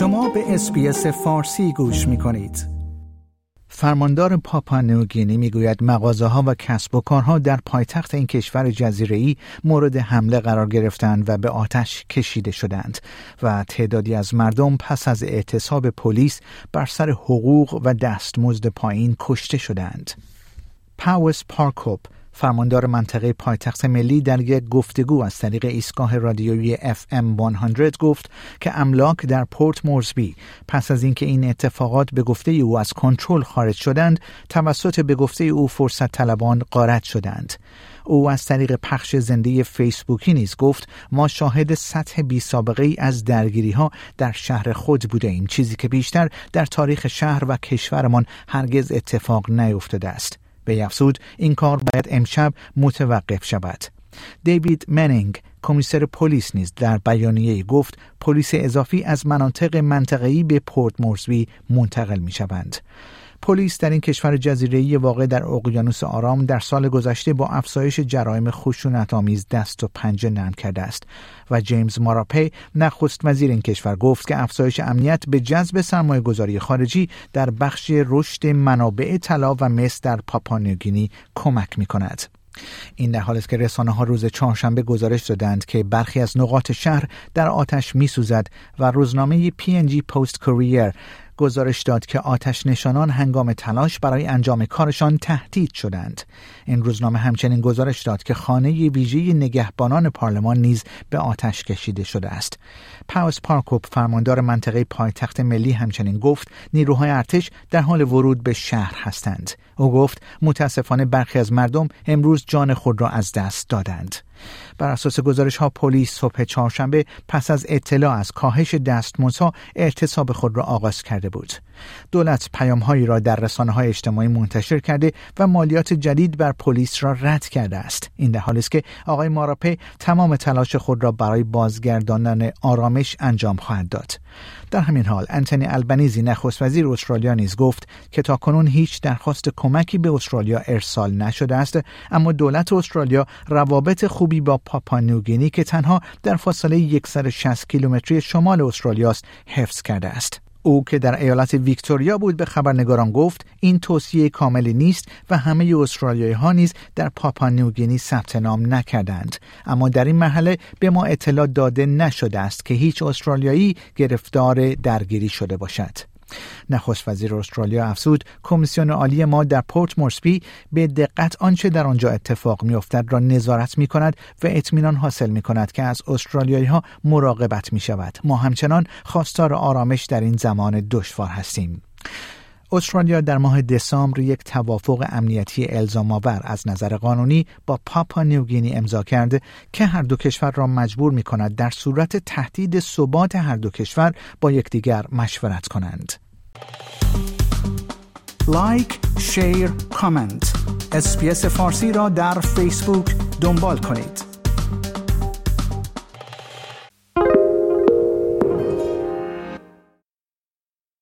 شما به SBS فارسی گوش می کنید. فرماندار پاپوا نیوگینی می‌گوید مغازه ها و کسب و کارها در پایتخت این کشور جزیره مورد حمله قرار گرفتند و به آتش کشیده شدند و تعدادی از مردم پس از اعتصاب پلیس بر سر حقوق و دستمزد پایین کشته شدند. پاوس پارکوپ فرماندار منطقه پایتخت ملی در یک گفتگو از طریق ایستگاه رادیویی FM 100 گفت که املاک در پورت مورزبی پس از اینکه این اتفاقات به گفته او از کنترل خارج شدند توسط به گفته او فرصت طلبان غارت شدند. او از طریق پخش زنده فیسبوکی نیز گفت ما شاهد سطح بی سابقه ای از درگیری ها در شهر خود بوده ایم چیزی که بیشتر در تاریخ شهر و کشورمان هرگز اتفاق نیفتاده است. به افزود این کار باید امشب متوقف شود دیوید منینگ کمیسر پلیس نیز در بیانیه گفت پلیس اضافی از مناطق منطقه‌ای به پورت مورزوی منتقل می شوند. پلیس در این کشور جزیره‌ای واقع در اقیانوس آرام در سال گذشته با افزایش جرایم خشونت آمیز دست و پنجه نرم کرده است و جیمز ماراپی نخست وزیر این کشور گفت که افزایش امنیت به جذب سرمایه گذاری خارجی در بخش رشد منابع طلا و مس در پاپانیوگینی کمک می کند. این در حال است که رسانه ها روز چهارشنبه گزارش دادند که برخی از نقاط شهر در آتش می سوزد و روزنامه PNG پست کوریر گزارش داد که آتش نشانان هنگام تلاش برای انجام کارشان تهدید شدند. این روزنامه همچنین گزارش داد که خانه ویژه نگهبانان پارلمان نیز به آتش کشیده شده است. پاوس پارکوپ فرماندار منطقه پایتخت ملی همچنین گفت نیروهای ارتش در حال ورود به شهر هستند. او گفت متاسفانه برخی از مردم امروز جان خود را از دست دادند. بر اساس گزارش ها پلیس صبح چهارشنبه پس از اطلاع از کاهش دستمزدها اعتصاب خود را آغاز کرده بود. دولت پیامهایی را در رسانه های اجتماعی منتشر کرده و مالیات جدید بر پلیس را رد کرده است. این در حالی است که آقای ماراپی تمام تلاش خود را برای بازگرداندن آرامش انجام خواهد داد. در همین حال انتونی البنیزی نخست وزیر استرالیا نیز گفت که تاکنون هیچ درخواست کمکی به استرالیا ارسال نشده است اما دولت استرالیا روابط خوبی با پاپانوگینی که تنها در فاصله 160 کیلومتری شمال استرالیا است حفظ کرده است او که در ایالت ویکتوریا بود به خبرنگاران گفت این توصیه کاملی نیست و همه استرالیایی ها نیز در پاپانیوگینی ثبت نام نکردند. اما در این مرحله به ما اطلاع داده نشده است که هیچ استرالیایی گرفتار درگیری شده باشد. نخست وزیر استرالیا افزود کمیسیون عالی ما در پورت مورسبی به دقت آنچه در آنجا اتفاق میافتد را نظارت می کند و اطمینان حاصل می کند که از استرالیایی ها مراقبت می شود ما همچنان خواستار آرامش در این زمان دشوار هستیم. استرالیا در ماه دسامبر یک توافق امنیتی الزام آور از نظر قانونی با پاپا نیوگینی امضا کرده که هر دو کشور را مجبور می کند در صورت تهدید ثبات هر دو کشور با یکدیگر مشورت کنند. Like، share، comment. SBS فارسی را در فیسبوک دنبال کنید.